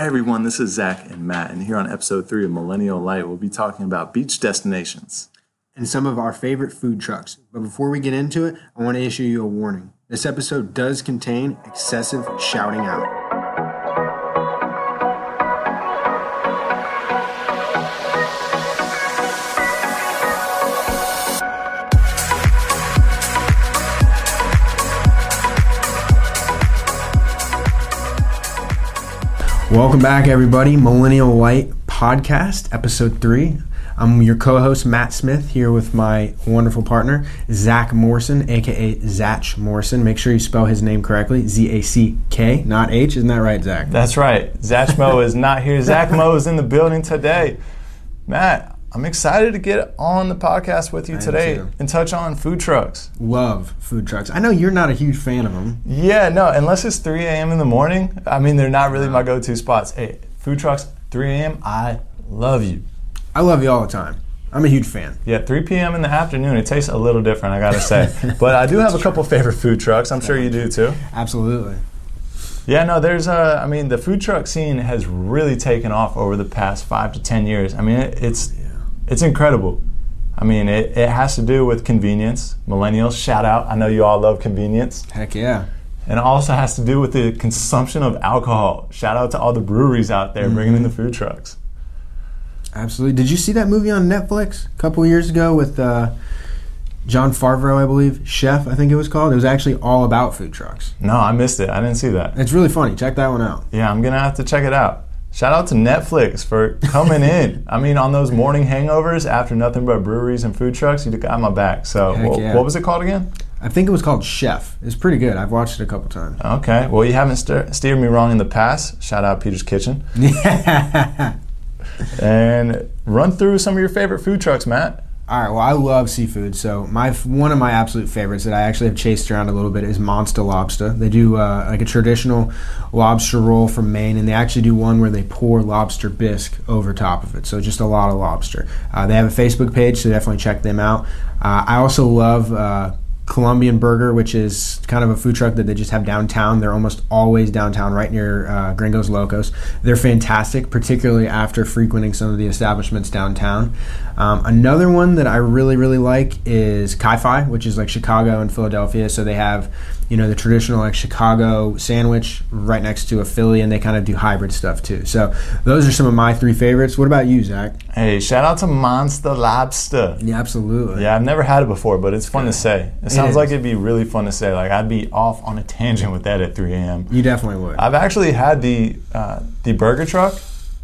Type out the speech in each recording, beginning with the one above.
Hey everyone, this is Zack and Matt, and here on episode three of Millennial Light, we'll be talking about beach destinations. and some of our favorite food trucks. But before we get into it, I want to issue you a warning. This episode does contain excessive shouting out. Welcome back, everybody. Millennial Light Podcast, Episode 3. I'm your co host, Matt Smith, here with my wonderful partner, Zack Morrison, aka Zack Morrison. Make sure you spell his name correctly Z A C K, not H. Isn't that right, Zack? That's right. Zack Mo is not here. Zack Mo is in the building today. Matt, I'm excited to get on the podcast with you am today and touch on food trucks. Love food trucks. I know you're not a huge fan of them. Yeah, no, unless it's 3 a.m. in the morning, I mean, they're not really my go to spots. Hey, food trucks, 3 a.m., I love you. I love you all the time. I'm a huge fan. Yeah, 3 p.m. in the afternoon, it tastes a little different, I gotta say. but I do have a couple favorite food trucks. I'm sure you do too. Absolutely. Yeah, no, there's a, I mean, the food truck scene has really taken off over the past five to 10 years. I mean, it, it's, it's incredible. I mean, it, it has to do with convenience. Millennials, shout out. I know you all love convenience. Heck yeah. And it also has to do with the consumption of alcohol. Shout out to all the breweries out there bringing in the food trucks. Absolutely. Did you see that movie on Netflix a couple years ago with uh, Jon Favreau, I believe? Chef, I think it was called. It was actually all about food trucks. No, I missed it. I didn't see that. It's really funny. Check that one out. Yeah, I'm gonna have to check it out. Shout out to Netflix for coming in. I mean, on those morning hangovers after nothing but breweries and food trucks, you got my back. So, yeah. what was it called again? I think it was called Chef. It's pretty good. I've watched it a couple times. Okay, well, you haven't st- steered me wrong in the past. Shout out Peter's Kitchen. And run through some of your favorite food trucks, Matt. All right. Well, I love seafood. So my one of my absolute favorites that I actually have chased around a little bit is Monster Lobster. They do uh, like a traditional lobster roll from Maine, and they actually do one where they pour lobster bisque over top of it. So just a lot of lobster. Uh, they have a Facebook page, so definitely check them out. Uh, I also love. Colombian Burger, which is kind of a food truck that they just have downtown. They're almost always downtown, right near uh, Gringos Locos. They're fantastic, particularly after frequenting some of the establishments downtown. Um, another one that I really, really like is Kai-Fi, which is like Chicago and Philadelphia. So they have, you know, the traditional like Chicago sandwich right next to a Philly, and they kind of do hybrid stuff too. So those are some of my three favorites. What about you, Zack? Hey, shout out to Monster Lobster. Yeah, absolutely. Yeah, I've never had it before, but it's fun to say. It sounds is. like it'd be really fun to say. Like I'd be off on a tangent with that at 3 a.m. You definitely would. I've actually had the uh, the burger truck.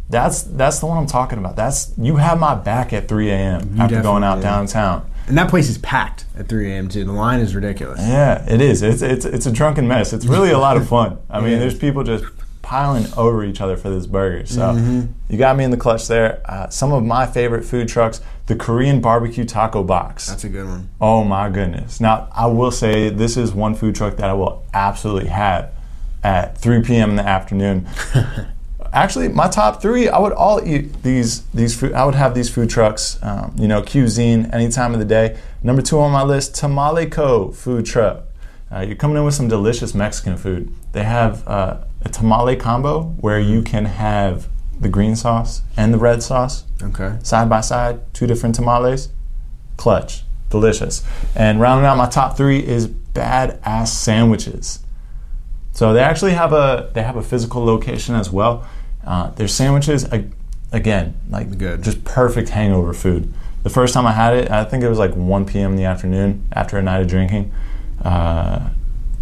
That's that's the one I'm talking about. That's you have my back at 3 a.m. after going out do. downtown. And that place is packed at 3 a.m. too. The line is ridiculous. Yeah, it is. It's it's it's a drunken mess. It's really a lot of fun. I mean, there's people just piling over each other for this burger. So Mm-hmm. you got me in the clutch there. Uh, some of my favorite food trucks: the Korean barbecue taco box. That's a good one. Oh my goodness. Now, I will say this is one food truck that I will absolutely have at 3 p.m. in the afternoon. Actually, my top three, I would all eat these these food. I would have these food trucks, um, you know, cuisine any time of the day. Number two on my list, Tamale Co. food truck. Uh, you're coming in with some delicious Mexican food. They have uh, a tamale combo where you can have the green sauce and the red sauce Okay. side by side, two different tamales. Clutch, delicious. And rounding out my top three is badass sandwiches. So they actually have a they have a physical location as well. Uh, their sandwiches, ag- again, like Good. just perfect hangover food. The first time I had it, I think it was like 1 p.m. in the afternoon after a night of drinking. Uh,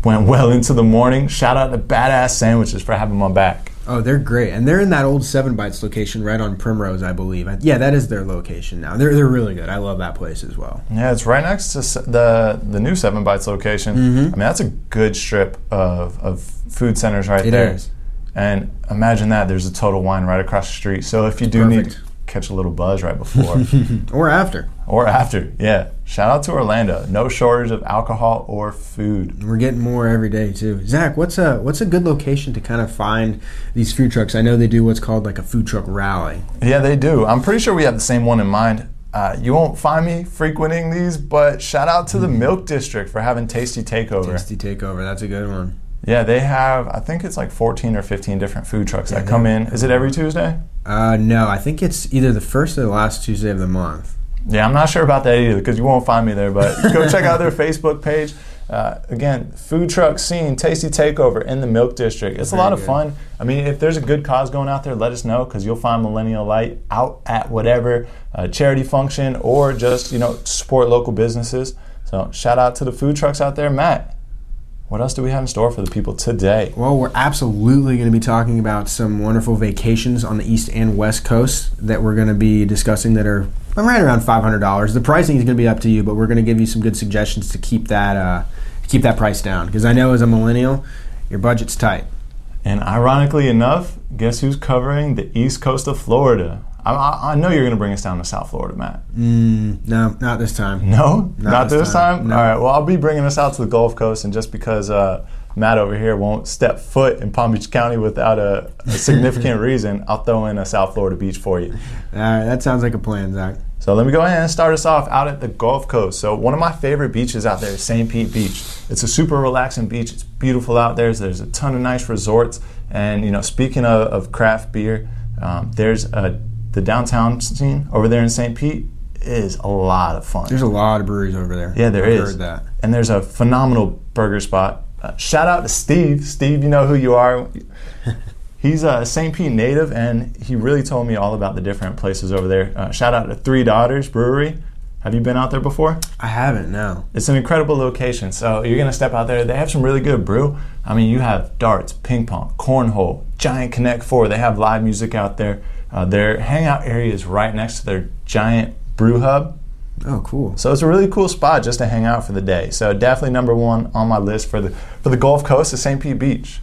went well into the morning. Shout out to Badass Sandwiches for having my back. Oh, they're great, and they're in that old Seven Bites location right on Primrose, I believe. Yeah, that is their location now. They're they're really good. I love that place as well. Yeah, it's right next to the the new Seven Bites location. I mean, that's a good strip of, of food centers right It there. is. And imagine that there's a Total Wine right across the street. So if you do need to catch a little buzz right before Or after. or after, yeah, shout out to Orlando. No shortage of alcohol or food. We're getting more every day too. Zack, what's a what's a good location to kind of find these food trucks? I know they do what's called like a food truck rally. Yeah, they do. I'm pretty sure we have the same one in mind. Uh, you won't find me frequenting these, but shout out to the Milk District for having Tasty Takeover. Tasty takeover. That's a good one. Yeah, they have. I think it's like 14 or 15 different food trucks Yeah, that come in. Is it every Tuesday? Uh, no, I think it's either the first or the last Tuesday of the month. Yeah, I'm not sure about that either because you won't find me there. But go check out their Facebook page. Uh, again, food truck scene, tasty takeover in the Milk District. It's a Very lot of good. fun. I mean, if there's a good cause going out there, let us know because you'll find Millennial Light out at whatever uh, charity function or just you know support local businesses. So shout out to the food trucks out there, Matt. What else do we have in store for the people today? Well, we're absolutely going to be talking about some wonderful vacations on the east and west coast that we're going to be discussing that are right around five hundred dollars. The pricing is going to be up to you, but we're going to give you some good suggestions to keep that uh, to keep that price down. Because I know as a millennial, your budget's tight. And ironically enough, guess who's covering the east coast of Florida? I, I, know you're going to bring us down to South Florida, Matt. Mm, no, not this time. No, not, Not this this time. time, no. All right. Well, I'll be bringing us out to the Gulf Coast, and just because uh, Matt over here won't step foot in Palm Beach County without a, a significant reason, I'll throw in a South Florida beach for you. All right, that sounds like a plan, Zack. So let me go ahead and start us off out at the Gulf Coast. So one of my favorite beaches out there is St. Pete Beach. It's a super relaxing beach. It's beautiful out there. There's a ton of nice resorts. And you know, speaking of, of craft beer, um, there's a, the downtown scene over there in St. Pete is a lot of fun. There's a lot of breweries over there. Yeah, there I've is. Heard that. And there's a phenomenal burger spot. Uh, shout out to Steve. Steve, you know who you are. He's a St. Pete native, and he really told me all about the different places over there. Uh, shout out to Three Daughters Brewery. Have you been out there before? I haven't. No. It's an incredible location. So you're gonna step out there. They have some really good brew. I mean, you have darts, ping pong, cornhole, giant Connect Four. They have live music out there. Uh, their hangout area is right next to their giant brew hub. Oh, cool. So it's a really cool spot just to hang out for the day. So definitely number one on my list for the for the Gulf Coast is St. Pete Beach.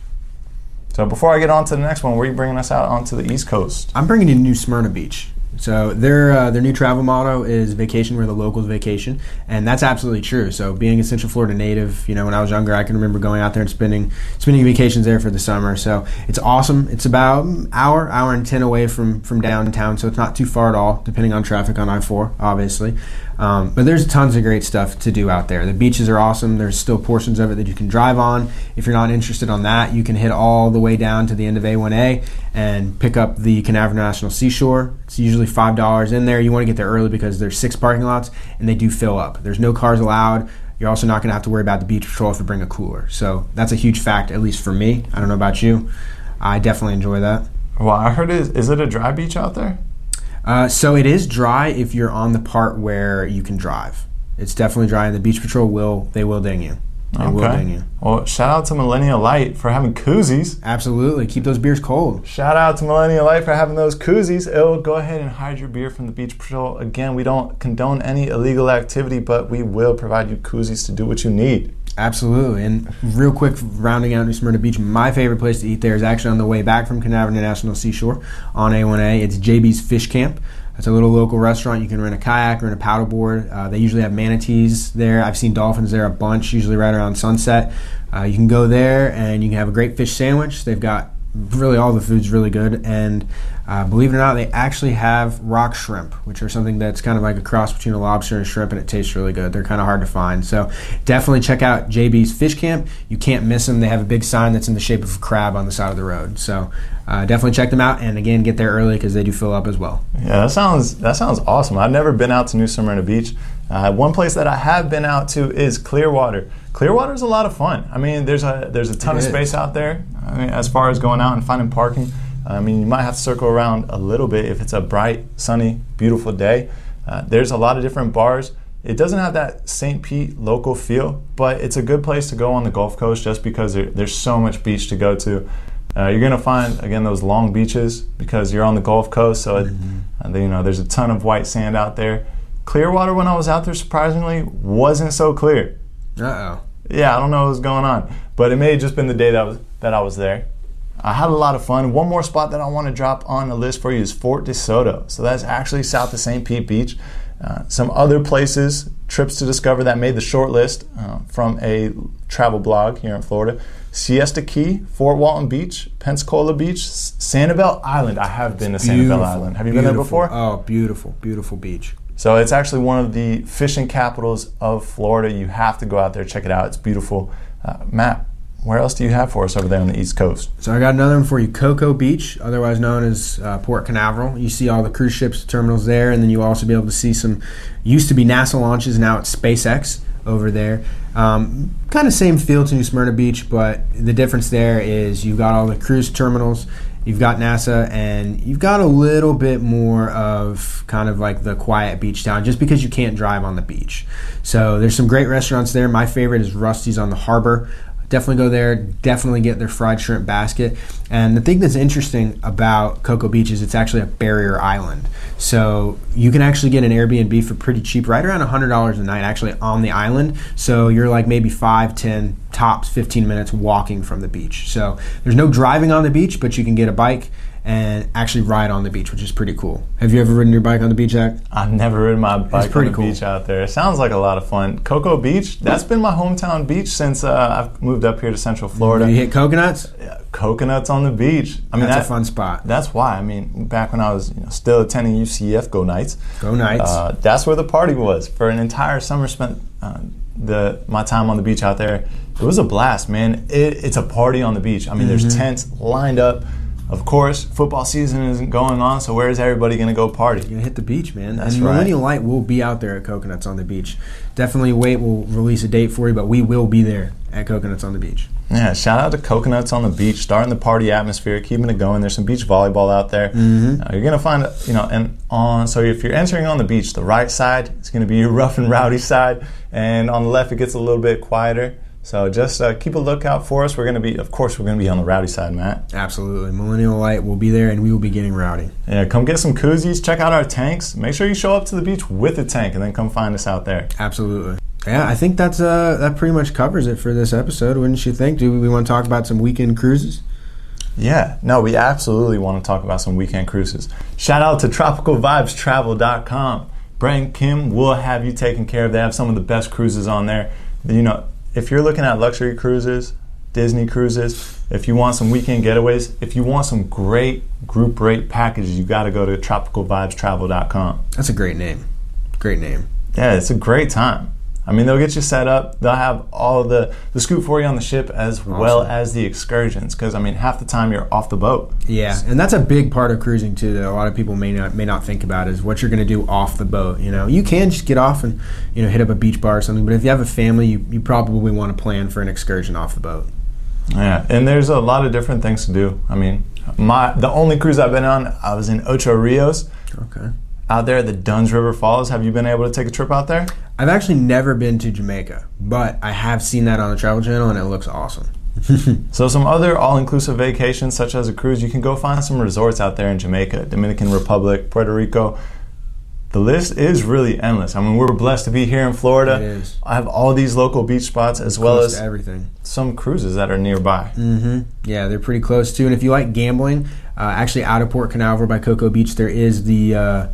So before I get on to the next one, where are you bringing us out onto the East Coast? I'm bringing you New Smyrna Beach. So their uh, their new travel motto is "Vacation where the locals vacation," and that's absolutely true. So being a Central Florida native, you know, when I was younger, I can remember going out there and spending spending vacations there for the summer. So it's awesome. It's about hour hour and ten away from from downtown, so it's not too far at all, depending on traffic on I four, obviously. Um, but there's tons of great stuff to do out there. The beaches are awesome. There's still portions of it that you can drive on. If you're not interested on that, you can hit all the way down to the end of A1A and pick up the Canaveral National Seashore. It's usually five dollars in there. You want to get there early because there's six parking lots and they do fill up. There's no cars allowed. You're also not going to have to worry about the beach patrol if you bring a cooler. So that's a huge fact, at least for me. I don't know about you. I definitely enjoy that. Well, I heard it is, is it a dry beach out there? Uh, so it is dry if you're on the part where you can drive. It's definitely dry, and the beach patrol will they will ding you. They will ding you. Well, shout out to Millennial Light for having koozies. Absolutely, keep those beers cold. Shout out to Millennial Light for having those koozies. It'll go ahead and hide your beer from the Beach Patrol. Again, we don't condone any illegal activity, but we will provide you koozies to do what you need. Absolutely, and real quick, rounding out New Smyrna Beach, my favorite place to eat there is actually on the way back from Canaveral National Seashore on A1A. It's JB's Fish Camp. It's a little local restaurant. You can rent a kayak, or rent a paddleboard. Uh, they usually have manatees there. I've seen dolphins there a bunch, usually right around sunset. Uh, you can go there and you can have a great fish sandwich. They've got really all the food's really good, and uh, believe it or not, they actually have rock shrimp, which are something that's kind of like a cross between a lobster and a shrimp, and it tastes really good. They're kind of hard to find, so definitely check out JB's Fish Camp. You can't miss them. They have a big sign that's in the shape of a crab on the side of the road, so uh, definitely check them out. And again, get there early because they do fill up as well. Yeah, that sounds that sounds awesome. I've never been out to New Smyrna Beach. Uh, one place that I have been out to is Clearwater. Clearwater is a lot of fun. I mean, there's a there's a ton It of is. space out there. I mean, as far as going out and finding parking. I mean, you might have to circle around a little bit if it's a bright, sunny, beautiful day. Uh, there's a lot of different bars. It doesn't have that St. Pete local feel, but it's a good place to go on the Gulf Coast just because there, there's so much beach to go to. Uh, you're gonna find again those long beaches because you're on the Gulf Coast, so it, uh, you know there's a ton of white sand out there. Clearwater, when I was out there, surprisingly wasn't so clear. Uh oh. Yeah, I don't know what was going on, but it may have just been the day that was that I was there. I had a lot of fun. One more spot that I want to drop on the list for you is Fort DeSoto. So that's actually south of St. Pete Beach. Uh, some other places, trips to discover that made the short list uh, from a travel blog here in Florida. Siesta Key, Fort Walton Beach, Pensacola Beach, Sanibel Island. I have been to Sanibel Beautiful, Island. Have you been there before? Oh, beautiful, beautiful beach. So it's actually one of the fishing capitals of Florida. You have to go out there check it out. It's beautiful. Uh, Matt, where else do you have for us over there on the East Coast? So I got another one for you, Cocoa Beach, otherwise known as uh, Port Canaveral. You see all the cruise ships terminals there, and then you also be able to see some used to be NASA launches, now it's SpaceX over there. Um, kind of same feel to New Smyrna Beach, but the difference there is you've got all the cruise terminals, you've got NASA, and you've got a little bit more of kind of like the quiet beach town just because you can't drive on the beach. So there's some great restaurants there. My favorite is Rusty's on the harbor definitely go there. Definitely get their fried shrimp basket. And the thing that's interesting about cocoa beach is it's actually a barrier island. So you can actually get an airbnb for pretty cheap right around $100 a night actually on the island. So you're like maybe 5 10 tops 15 minutes walking from the beach. So there's no driving on the beach but you can get a bike and actually ride on the beach, which is pretty cool. Have you ever ridden your bike on the beach, Zack? I've never ridden my bike on the cool. beach out there. It sounds like a lot of fun. Cocoa Beach, that's been my hometown beach since uh, I've moved up here to Central Florida. You hit coconuts? Coconuts on the beach. I mean, That's that- a fun spot. That's why. I mean, back when I was you know, still attending UCF Go Knights, Go Knights. uh, that's where the party was for an entire summer. Spent uh, the my time on the beach out there. It was a blast, man. It, it's a party on the beach. I mean, Mm-hmm. there's tents lined up. Of course, football season isn't going on, so where is everybody going to go party? You're gonna hit the beach, man. That's and right. Millennial Light will be out there at Coconuts on the beach. Definitely wait. We'll release a date for you, but we will be there at Coconuts on the beach. Yeah, shout out to Coconuts on the beach, starting the party atmosphere, keeping it going. There's some beach volleyball out there. Mm-hmm. Uh, you're gonna find, you know, and on. So if you're entering on the beach, the right side it's gonna be your rough and rowdy side, and on the left it gets a little bit quieter. So just uh, keep a lookout for us. We're gonna be, of course, we're gonna be on the rowdy side, Matt. Absolutely, Millennial Light will be there, and we will be getting rowdy. Yeah, come get some koozies. Check out our tanks. Make sure you show up to the beach with a tank, and then come find us out there. Absolutely. Yeah, I think that's uh, that pretty much covers it for this episode. Wouldn't you think? Do we want to talk about some weekend cruises? Yeah, no, we absolutely want to talk about some weekend cruises. Shout out to tropicalvibestravel.com. Brent Kim will have you taken care of. They have some of the best cruises on there. You know, if you're looking at luxury cruises, Disney cruises, if you want some weekend getaways, if you want some great group rate packages, you got to go to tropicalvibestravel.com. That's a great name. Great name. Yeah, it's a great time. I mean, they'll get you set up. They'll have all of the the scoop for you on the ship as well as the excursions. Because I mean, half the time you're off the boat. Yeah, and that's a big part of cruising too. That a lot of people may not may not think about is what you're going to do off the boat. You know, you can just get off and you know hit up a beach bar or something. But if you have a family, you, you probably want to plan for an excursion off the boat. Yeah, and there's a lot of different things to do. I mean, my the only cruise I've been on, I was in Ocho Rios Okay. Out there the Dunn's River Falls. Have you been able to take a trip out there? I've actually never been to Jamaica, but I have seen that on the Travel Channel, and it looks awesome. So some other all-inclusive vacations, such as a cruise, you can go find some resorts out there in Jamaica, Dominican Republic, Puerto Rico. The list is really endless. I mean, we're blessed to be here in Florida. It is. I have all these local beach spots as well as everything. some cruises that are nearby. hmm Yeah, they're pretty close too. And if you like gambling, uh, actually out of Port Canaveral by Cocoa Beach, there is the uh,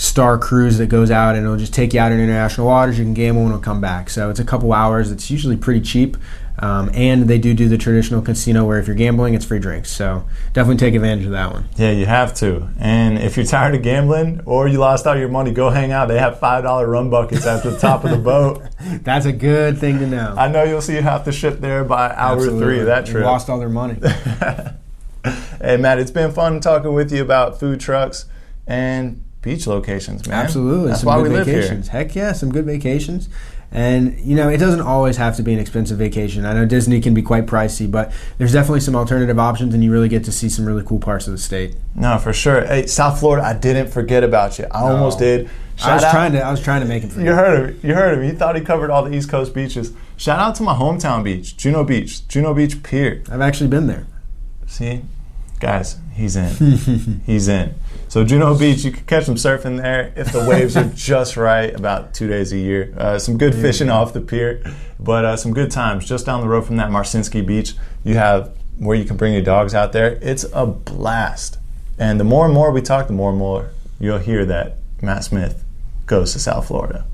Star Cruise that goes out and it'll just take you out in international waters. You can gamble and it'll come back. So it's a couple hours. It's usually pretty cheap. Um, and they do do the traditional casino where if you're gambling, it's free drinks. So definitely take advantage of that one. Yeah, you have to. And if you're tired of gambling or you lost all your money, go hang out. They have five dollar rum buckets at the top of the boat. That's a good thing to know. I know you'll see half the ship there by hour Absolutely. three of that trip. Lost all their money. Hey Matt, it's been fun talking with you about food trucks and beach locations, man. Absolutely. That's some why good we live vacations. Heck yeah, some good vacations. And you know, it doesn't always have to be an expensive vacation. I know Disney can be quite pricey, but there's definitely some alternative options and you really get to see some really cool parts of the state. No, for sure. Hey, South Florida, I didn't forget about you. I almost did. I was out- trying to I was trying to make it for You you. heard him. You heard him. He thought he covered all the East Coast beaches. Shout out to my hometown beach, Juno Beach, Juno Beach Pier. I've actually been there. See, guys, he's in. he's in. So Juno Beach, you can catch some surfing there if the waves are just right. About two days a year, uh, some good fishing off the pier, but uh, some good times just down the road from that Marcinski Beach. You have where you can bring your dogs out there. It's a blast. And the more and more we talk, the more and more you'll hear that Matt Smith goes to South Florida.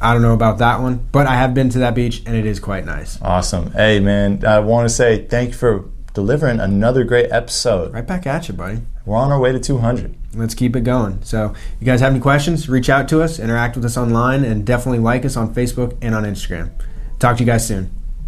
I don't know about that one, but I have been to that beach and it is quite nice. Awesome. Hey, man, I want to say thank you for delivering another great episode. Right back at you, buddy. We're on our way to 200. Let's keep it going. So, you guys have any questions? Reach out to us, interact with us online, and definitely like us on Facebook and on Instagram. Talk to you guys soon.